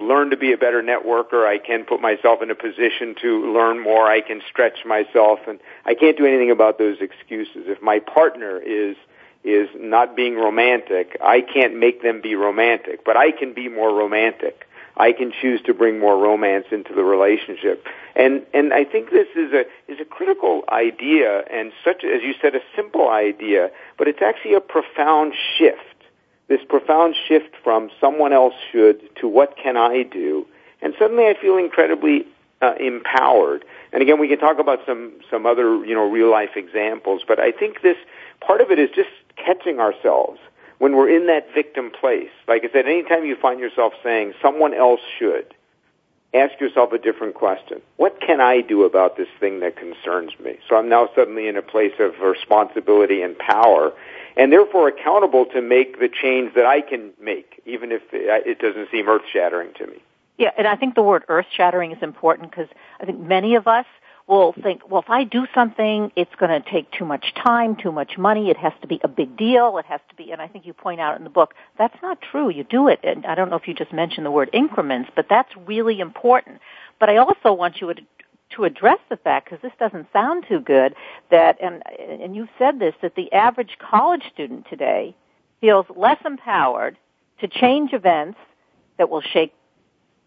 learn to be a better networker. I can put myself in a position to learn more. I can stretch myself and I can't do anything about those excuses. If my partner is is not being romantic. I can't make them be romantic, but I can be more romantic. I can choose to bring more romance into the relationship. And and I think this is a is a critical idea and such as you said a simple idea, but it's actually a profound shift. This profound shift from someone else should to what can I do? And suddenly I feel incredibly uh, empowered. And again, we can talk about some some other you know real life examples, but I think this part of it is just catching ourselves when we're in that victim place. Like I said, anytime you find yourself saying someone else should, ask yourself a different question. What can I do about this thing that concerns me? So I'm now suddenly in a place of responsibility and power and therefore accountable to make the change that I can make, even if it uh, doesn't seem earth shattering to me. Yeah, and I think the word earth shattering is important because I think many of us will think, well, if I do something, it's going to take too much time, too much money. It has to be a big deal. It has to be, and I think you point out in the book, that's not true. You do it, and I don't know if you just mentioned the word increments, but that's really important. But I also want you to to address the fact, because this doesn't sound too good, that, and, and you've said this, that the average college student today feels less empowered to change events that will shake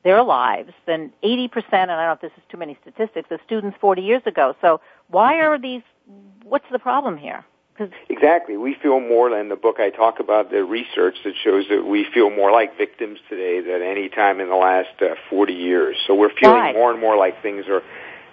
their lives than 80%, and I don't know if this is too many statistics, of students 40 years ago. So why are these, what's the problem here? Exactly. We feel more, in the book I talk about the research that shows that we feel more like victims today than any time in the last uh, 40 years. So we're feeling right. more and more like things are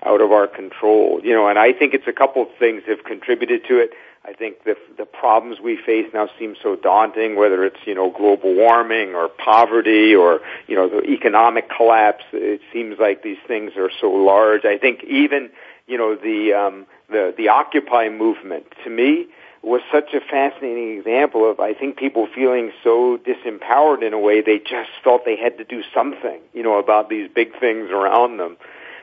out of our control. You know, and I think it's a couple of things have contributed to it. I think the the problems we face now seem so daunting, whether it's you know global warming or poverty or you know the economic collapse. It seems like these things are so large. I think even you know the um, the the Occupy movement to me was such a fascinating example of I think people feeling so disempowered in a way they just felt they had to do something you know about these big things around them.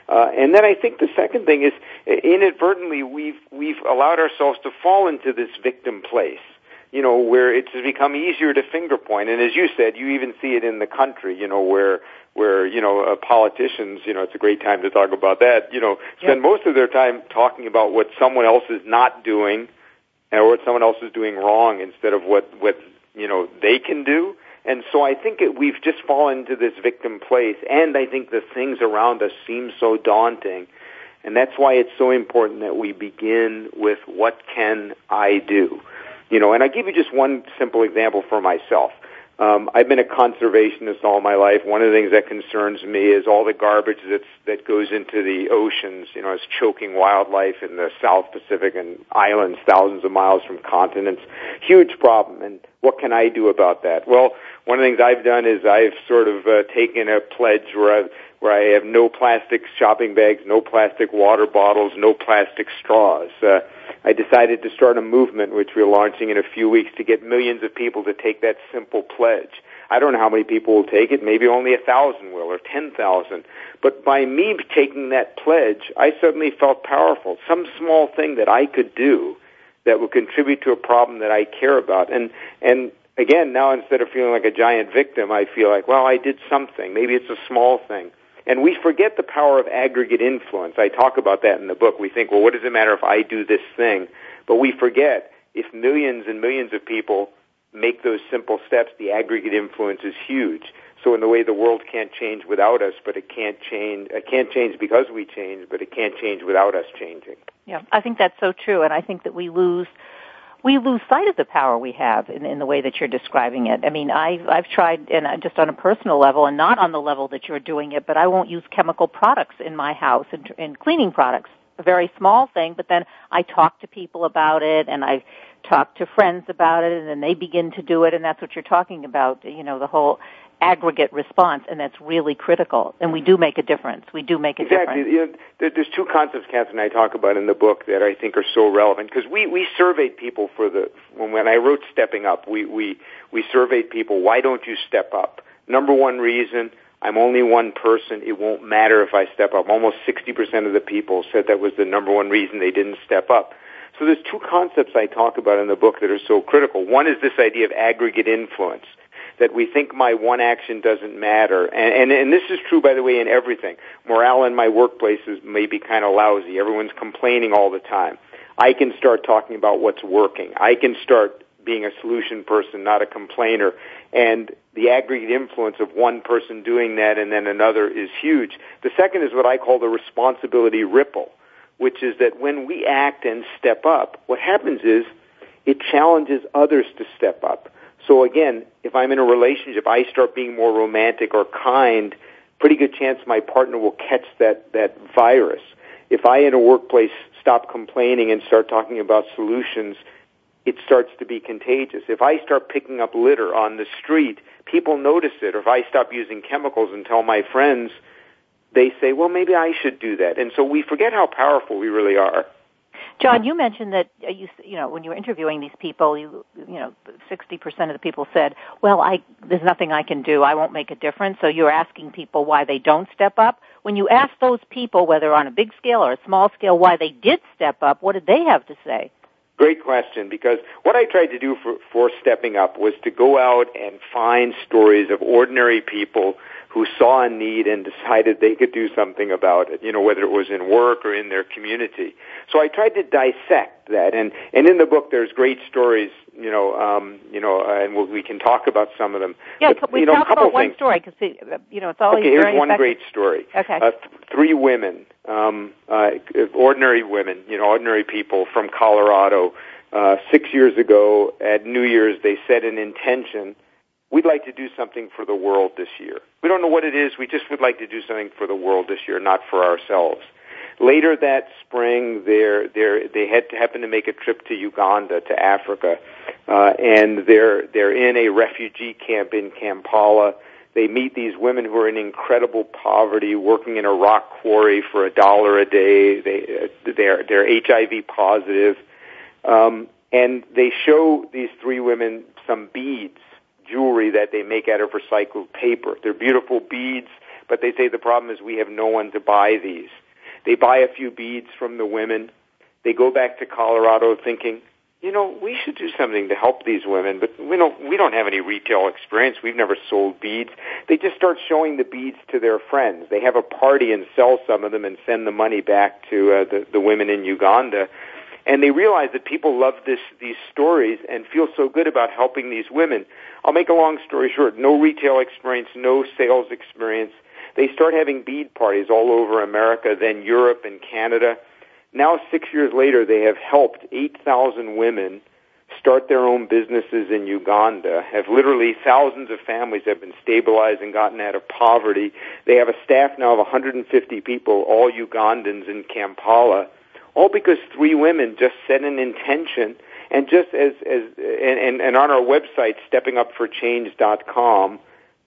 Uh, and then I think the second thing is inadvertently we've we've allowed ourselves to fall into this victim place. You know, where it's become easier to finger point. and as you said, you even see it in the country. You know, where where you know uh, politicians, you know, it's a great time to talk about that. You know, spend yep. most of their time talking about what someone else is not doing, or what someone else is doing wrong, instead of what what you know they can do. And so I think it, we've just fallen into this victim place, and I think the things around us seem so daunting. And that's why it's so important that we begin with what can I do? You know, and I give you just one simple example for myself. Um, I've been a conservationist all my life. One of the things that concerns me is all the garbage that's, that goes into the oceans. You know, it's choking wildlife in the South Pacific and islands thousands of miles from continents. Huge problem. And what can I do about that? Well, one of the things I've done is I've sort of uh, taken a pledge where I've where I have no plastic shopping bags, no plastic water bottles, no plastic straws. Uh, I decided to start a movement, which we're launching in a few weeks, to get millions of people to take that simple pledge. I don't know how many people will take it. Maybe only a thousand will, or ten thousand. But by me taking that pledge, I suddenly felt powerful. Some small thing that I could do that would contribute to a problem that I care about. And and again, now instead of feeling like a giant victim, I feel like, well, I did something. Maybe it's a small thing. And we forget the power of aggregate influence. I talk about that in the book. We think, well, what does it matter if I do this thing? But we forget if millions and millions of people make those simple steps, the aggregate influence is huge. So in the way the world can't change without us, but it can't change, it can't change because we change, but it can't change without us changing. Yeah, I think that's so true, and I think that we lose we lose sight of the power we have in, in the way that you're describing it. I mean, I've, I've tried, and just on a personal level, and not on the level that you're doing it, but I won't use chemical products in my house and, and cleaning products a very small thing, but then I talk to people about it and I talk to friends about it and then they begin to do it and that's what you're talking about, you know, the whole aggregate response, and that's really critical. And we do make a difference. We do make a exactly. difference. You know, there's two concepts, Kathryn, I talk about in the book that I think are so relevant because we we surveyed people for the when, when I wrote Stepping Up, we we we surveyed people. Why don't you step up? Number one reason. I'm only one person. It won't matter if I step up. Almost 60% of the people said that was the number one reason they didn't step up. So there's two concepts I talk about in the book that are so critical. One is this idea of aggregate influence that we think my one action doesn't matter. And, and, and this is true, by the way, in everything. Morale in my workplace is maybe kind of lousy. Everyone's complaining all the time. I can start talking about what's working. I can start being a solution person, not a complainer. And the aggregate influence of one person doing that and then another is huge. The second is what I call the responsibility ripple, which is that when we act and step up, what happens is it challenges others to step up. So again, if I'm in a relationship, I start being more romantic or kind, pretty good chance my partner will catch that, that virus. If I in a workplace stop complaining and start talking about solutions, it starts to be contagious. If I start picking up litter on the street, people notice it. Or if I stop using chemicals and tell my friends, they say, well, maybe I should do that. And so we forget how powerful we really are. John, you mentioned that uh, you you know when you were interviewing these people, you you know sixty percent of the people said, "Well, I there's nothing I can do. I won't make a difference." So you're asking people why they don't step up. When you ask those people, whether on a big scale or a small scale, why they did step up, what did they have to say? Great question, because what I tried to do for, for stepping up was to go out and find stories of ordinary people who saw a need and decided they could do something about it, you know, whether it was in work or in their community. So I tried to dissect that, and, and in the book there's great stories, you know, um, you know, uh, and we'll, we can talk about some of them. Yeah, but, we you know, talk about one things. story because you know it's always okay, here's one effective. great story. Okay. Uh, th- three women, um, uh, ordinary women, you know, ordinary people from Colorado. Uh, six years ago at New Year's, they set an intention. We'd like to do something for the world this year. We don't know what it is. We just would like to do something for the world this year, not for ourselves. Later that spring, they're, they're, they had to happen to make a trip to Uganda, to Africa, uh, and they're they're in a refugee camp in Kampala. They meet these women who are in incredible poverty, working in a rock quarry for a dollar a day. They uh, they're they're HIV positive, um, and they show these three women some beads, jewelry that they make out of recycled paper. They're beautiful beads, but they say the problem is we have no one to buy these. They buy a few beads from the women. They go back to Colorado thinking, you know, we should do something to help these women, but we don't we don't have any retail experience. We've never sold beads. They just start showing the beads to their friends. They have a party and sell some of them and send the money back to uh, the the women in Uganda. And they realize that people love this these stories and feel so good about helping these women. I'll make a long story short. No retail experience, no sales experience. They start having bead parties all over America, then Europe and Canada. Now, six years later, they have helped 8,000 women start their own businesses in Uganda, have literally thousands of families have been stabilized and gotten out of poverty. They have a staff now of 150 people, all Ugandans in Kampala, all because three women just set an intention and just as, as and, and, and on our website, steppingupforchange.com,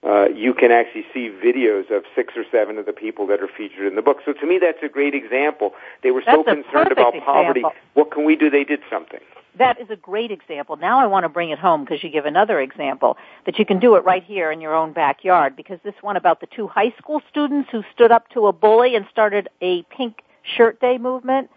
uh, you can actually see videos of six or seven of the people that are featured in the book. So to me, that's a great example. They were so That's a concerned about poverty. example. What can we do? They did something. That is a great example. Now I want to bring it home because you give another example that you can do it right here in your own backyard because this one about the two high school students who stood up to a bully and started a pink shirt day movement.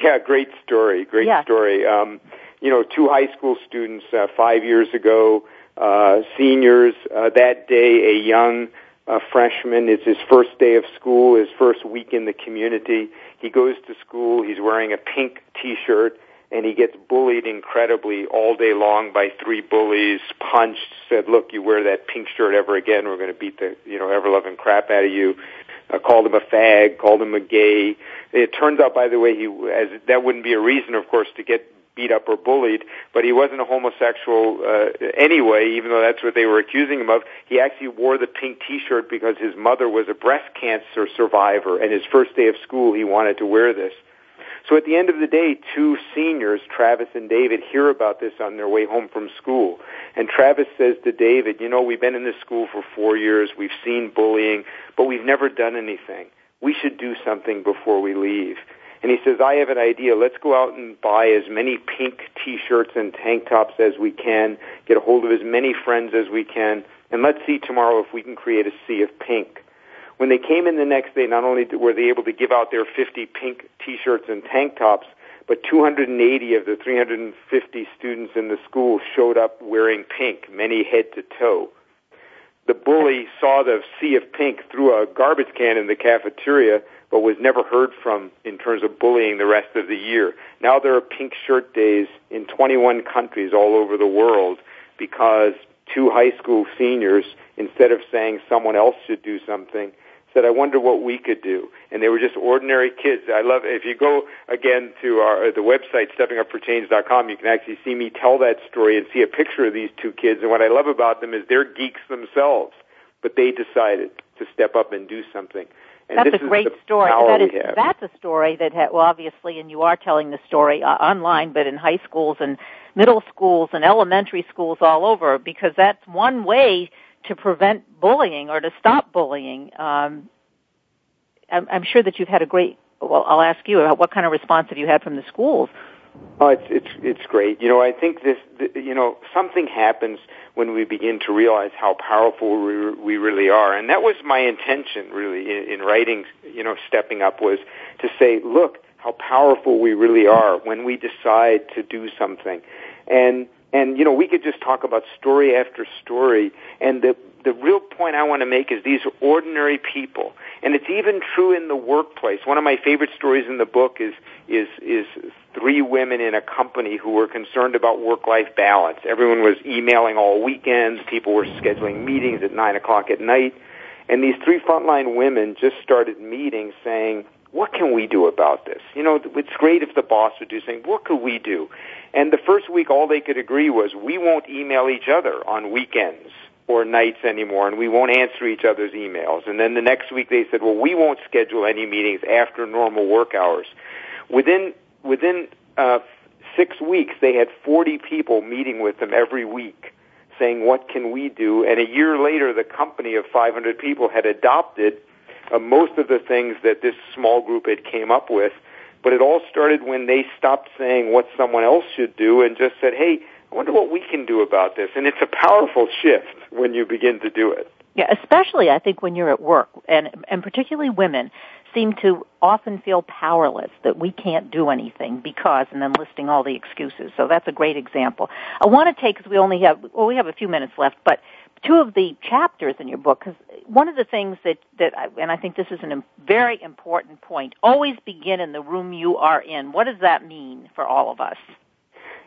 Yeah, great story. Great Yeah. story. Um, you know, two high school students uh, five years ago, uh, seniors. Uh, that day, a young uh, freshman. It's his first day of school, his first week in the community. He goes to school. He's wearing a pink T-shirt, and he gets bullied incredibly all day long by three bullies. Punched. Said, "Look, you wear that pink shirt ever again, we're going to beat the you know ever loving crap out of you." Uh, called him a fag, called him a gay. It turns out, by the way, he as that wouldn't be a reason, of course, to get beat up or bullied, but he wasn't a homosexual uh, anyway, even though that's what they were accusing him of. He actually wore the pink T-shirt because his mother was a breast cancer survivor, and his first day of school, he wanted to wear this. So at the end of the day, two seniors, Travis and David, hear about this on their way home from school. And Travis says to David, you know, we've been in this school for four years, we've seen bullying, but we've never done anything. We should do something before we leave. And he says, I have an idea. Let's go out and buy as many pink t-shirts and tank tops as we can, get a hold of as many friends as we can, and let's see tomorrow if we can create a sea of pink. When they came in the next day, not only were they able to give out their 50 pink t-shirts and tank tops, but 280 of the 350 students in the school showed up wearing pink, many head to toe. The bully saw the sea of pink through a garbage can in the cafeteria, but was never heard from in terms of bullying the rest of the year. Now there are pink shirt days in 21 countries all over the world because two high school seniors, instead of saying someone else should do something, said, I wonder what we could do. And they were just ordinary kids. I love, if you go again to our, the website, steppingupforchange.com, you can actually see me tell that story and see a picture of these two kids. And what I love about them is they're geeks themselves, but they decided to step up and do something. And that's a great story. That is, that's a story that, ha- well, obviously, and you are telling the story uh, online, but in high schools and middle schools and elementary schools all over, because that's one way to prevent bullying or to stop bullying. Um, I'm, I'm sure that you've had a great. Well, I'll ask you. What kind of response have you had from the schools? Oh, it's it's it's great. You know, I think this. You know, something happens when we begin to realize how powerful we, we really are, and that was my intention, really, in, in writing. You know, stepping up was to say, look, how powerful we really are when we decide to do something, and and you know we could just talk about story after story. And the the real point I want to make is these are ordinary people. And it's even true in the workplace. One of my favorite stories in the book is is is three women in a company who were concerned about work life balance. Everyone was emailing all weekends. People were scheduling meetings at nine o'clock at night. And these three frontline women just started meeting saying what can we do about this? You know, it's great if the boss would do something. What could we do? And the first week, all they could agree was, we won't email each other on weekends or nights anymore, and we won't answer each other's emails. And then the next week, they said, well, we won't schedule any meetings after normal work hours. Within within uh, six weeks, they had 40 people meeting with them every week, saying, "What can we do?" And a year later, the company of 500 people had adopted uh, most of the things that this small group had came up with. But it all started when they stopped saying what someone else should do and just said, "Hey, I wonder what we can do about this." And it's a powerful shift when you begin to do it. Yeah, especially I think when you're at work, and and particularly women seem to often feel powerless that we can't do anything because, and then listing all the excuses. So that's a great example. I want to take because we only have well, we have a few minutes left, but two of the chapters in your book because one of the things that that I, and I think this is a very important point always begin in the room you are in. What does that mean for all of us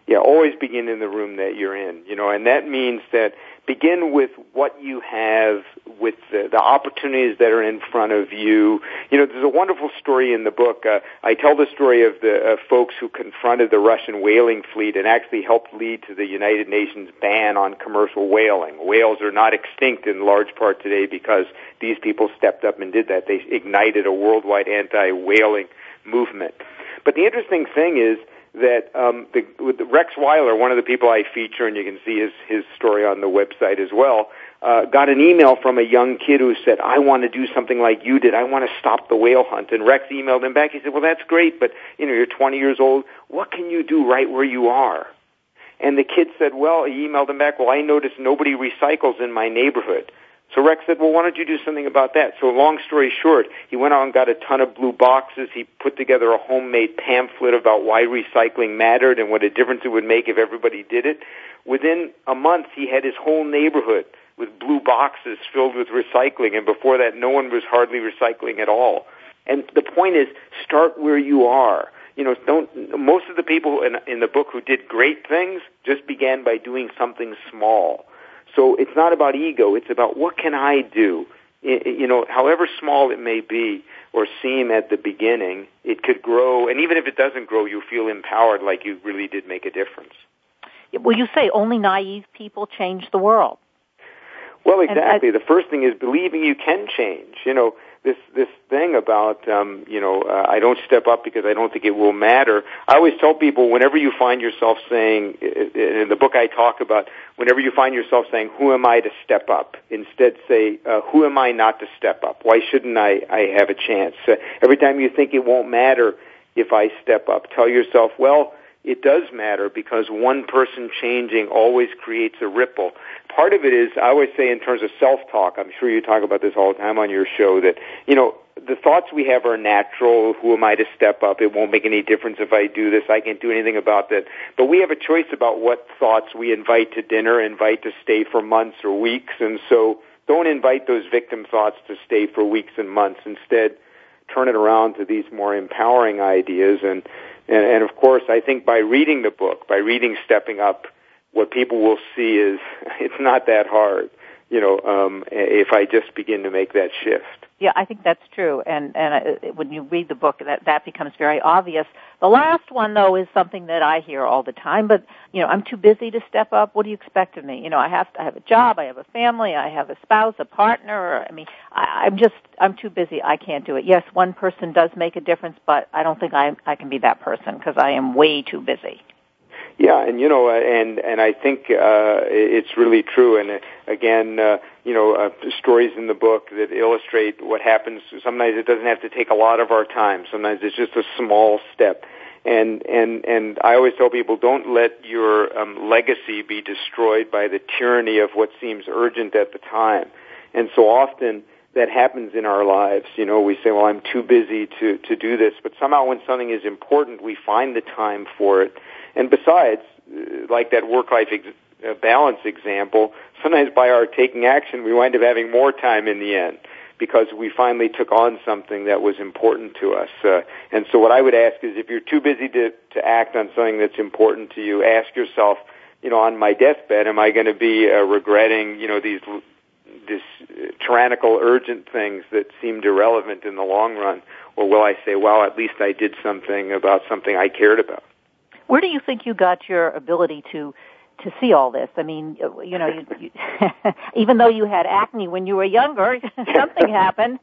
yeah always begin in the room that you're in you know and that means that begin with what you have, with the, the opportunities that are in front of you. You know, there's a wonderful story in the book. Uh, I tell the story of the uh, folks who confronted the Russian whaling fleet and actually helped lead to the United Nations ban on commercial whaling. Whales are not extinct in large part today because these people stepped up and did that. They ignited a worldwide anti-whaling movement. But the interesting thing is that um, the, with Rex Weiler, one of the people I feature, and you can see his his story on the website as well, uh, got an email from a young kid who said, "I want to do something like you did. I want to stop the whale hunt." And Rex emailed him back. He said, "Well, that's great, but you know, you're 20 years old. What can you do right where you are?" And the kid said, "Well," he emailed him back. "Well, I noticed nobody recycles in my neighborhood." So Rex said, well, why don't you do something about that? So long story short, he went out and got a ton of blue boxes. He put together a homemade pamphlet about why recycling mattered and what a difference it would make if everybody did it. Within a month, he had his whole neighborhood with blue boxes filled with recycling, and before that, no one was hardly recycling at all. And the point is, start where you are. You know, don't, most of the people in, in the book who did great things just began by doing something small so it's not about ego. It's about what can I do? You know, however small it may be or seem at the beginning, it could grow. And even if it doesn't grow, you feel empowered like you really did make a difference. Well, you say only naive people change the world. Well, exactly. I, the first thing is believing you can change. You know, this this thing about um, you know uh, I don't step up because I don't think it will matter. I always tell people whenever you find yourself saying in the book I talk about whenever you find yourself saying who am I to step up? instead say uh, who am I not to step up? Why shouldn't I I have a chance? Uh, every time you think it won't matter if I step up tell yourself well it does matter because one person changing always creates a ripple. Part of it is, I always say in terms of self-talk, I'm sure you talk about this all the time on your show, that, you know, the thoughts we have are natural. Who am I to step up? It won't make any difference if I do this. I can't do anything about that. But we have a choice about what thoughts we invite to dinner, invite to stay for months or weeks. And so don't invite those victim thoughts to stay for weeks and months. Instead, turn it around to these more empowering ideas and and, and of course, I think by reading the book, by reading Stepping Up, what people will see is it's not that hard, you know, um, if I just begin to make that shift. Yeah, I think that's true. And and uh, when you read the book, that that becomes very obvious. The last one, though, is something that I hear all the time. But you know, I'm too busy to step up. What do you expect of me? You know, I have to I have a job, I have a family, I have a spouse, a partner. I mean, I, I'm just I'm too busy. I can't do it. Yes, one person does make a difference, but I don't think I I can be that person because I am way too busy. Yeah, and you know, and and I think uh, it's really true. And uh, again, uh, you know, uh, stories in the book that illustrate what happens. Sometimes it doesn't have to take a lot of our time. Sometimes it's just a small step. And and and I always tell people, don't let your um, legacy be destroyed by the tyranny of what seems urgent at the time. And so often that happens in our lives. You know, we say, well, I'm too busy to, to do this. But somehow when something is important, we find the time for it. And besides, uh, like that work-life ex- uh, balance example, sometimes by our taking action, we wind up having more time in the end because we finally took on something that was important to us. Uh, and so what I would ask is if you're too busy to, to act on something that's important to you, ask yourself, you know, on my deathbed, am I going to be uh, regretting, you know, these this uh, tyrannical, urgent things that seemed irrelevant in the long run, or will I say, well, at least I did something about something I cared about? Where do you think you got your ability to to see all this? I mean, you know, you, you even though you had acne when you were younger, something happened.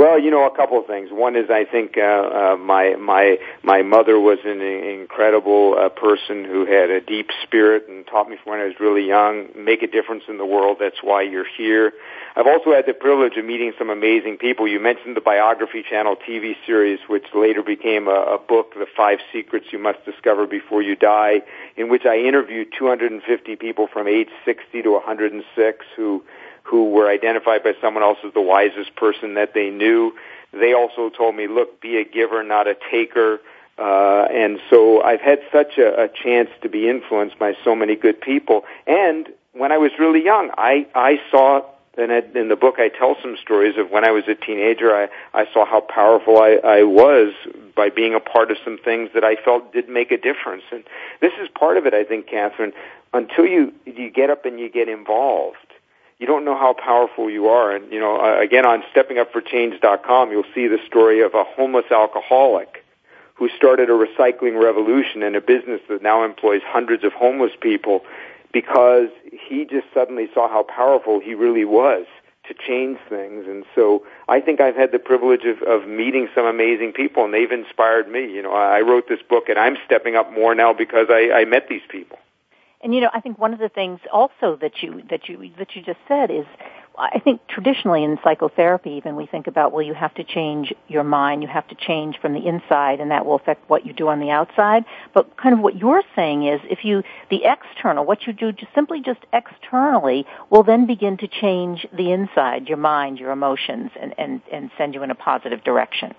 Well, you know, a couple of things. One is I think uh, uh, my my my mother was an incredible uh, person who had a deep spirit and taught me from when I was really young. Make a difference in the world. That's why you're here. I've also had the privilege of meeting some amazing people. You mentioned the Biography Channel TV series, which later became a, a book, The Five Secrets You Must Discover Before You Die, in which I interviewed 250 people from age 60 to 106 who who were identified by someone else as the wisest person that they knew. They also told me, look, be a giver, not a taker. Uh, and so I've had such a, a chance to be influenced by so many good people. And when I was really young, I, I saw and in the book I tell some stories of when I was a teenager, I, I saw how powerful I, I was by being a part of some things that I felt did make a difference. And this is part of it, I think, Kathryn. Until you, you get up and you get involved, you don't know how powerful you are. And, you know, uh, again, on steppingupforchange.com, you'll see the story of a homeless alcoholic who started a recycling revolution and a business that now employs hundreds of homeless people because he just suddenly saw how powerful he really was to change things. And so I think I've had the privilege of, of meeting some amazing people and they've inspired me. You know, I wrote this book and I'm stepping up more now because I, I met these people. And you know, I think one of the things also that you that you that you just said is I think traditionally in psychotherapy even we think about well you have to change your mind, you have to change from the inside and that will affect what you do on the outside. But kind of what you're saying is if you the external, what you do just simply just externally will then begin to change the inside, your mind, your emotions and and and send you in a positive direction.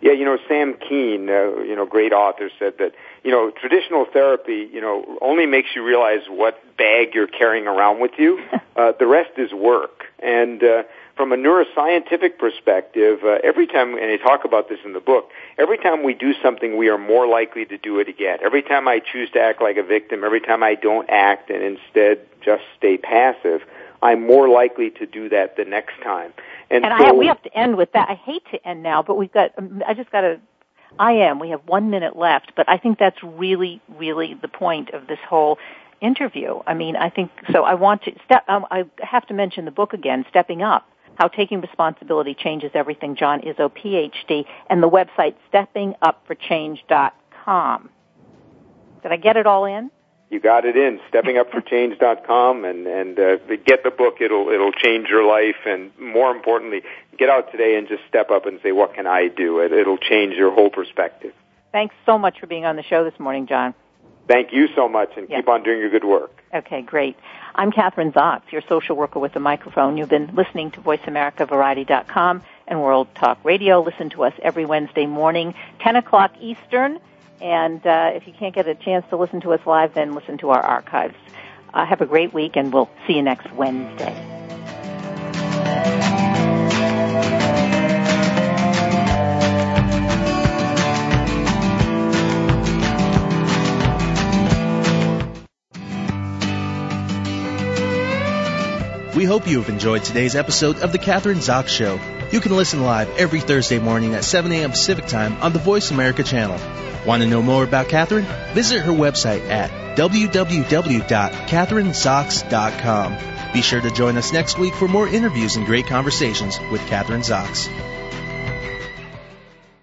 Yeah, you know, Sam Keen, uh, you know, great author, said that you know traditional therapy, you know, only makes you realize what bag you're carrying around with you. Uh, the rest is work, and uh, from a neuroscientific perspective, uh, every time, and I talk about this in the book, every time we do something, we are more likely to do it again. Every time I choose to act like a victim, every time I don't act and instead just stay passive, I'm more likely to do that the next time. And, and so, I, we have to end with that. I hate to end now, but we've got. I just got to. I am. We have one minute left, but I think that's really, really the point of this whole interview. I mean, I think so. I want to step. Um, I have to mention the book again, Stepping Up. How Taking Responsibility Changes Everything, John Izzo, PhD, and the website steppingupforchange.com. Did I get it all in? You got it in steppingupforchange.com and and uh, get the book. It'll it'll change your life, and more importantly, get out today and just step up and say, "What can I do?" It, it'll change your whole perspective. Thanks so much for being on the show this morning, John. Thank you so much, and keep on doing your good work. Okay, great. I'm Kathryn Zox, your social worker with a microphone. You've been listening to VoiceAmericaVariety.com and World Talk Radio. Listen to us every Wednesday morning, 10 o'clock Eastern. And uh, if you can't get a chance to listen to us live, then listen to our archives. Uh, have a great week, and we'll see you next Wednesday. We hope you have enjoyed today's episode of The Kathryn Zox Show. You can listen live every Thursday morning at 7 a.m. Pacific Time on the Voice America channel. Want to know more about Kathryn? Visit her website at www.kathrynzox.com. Be sure to join us next week for more interviews and great conversations with Kathryn Zox.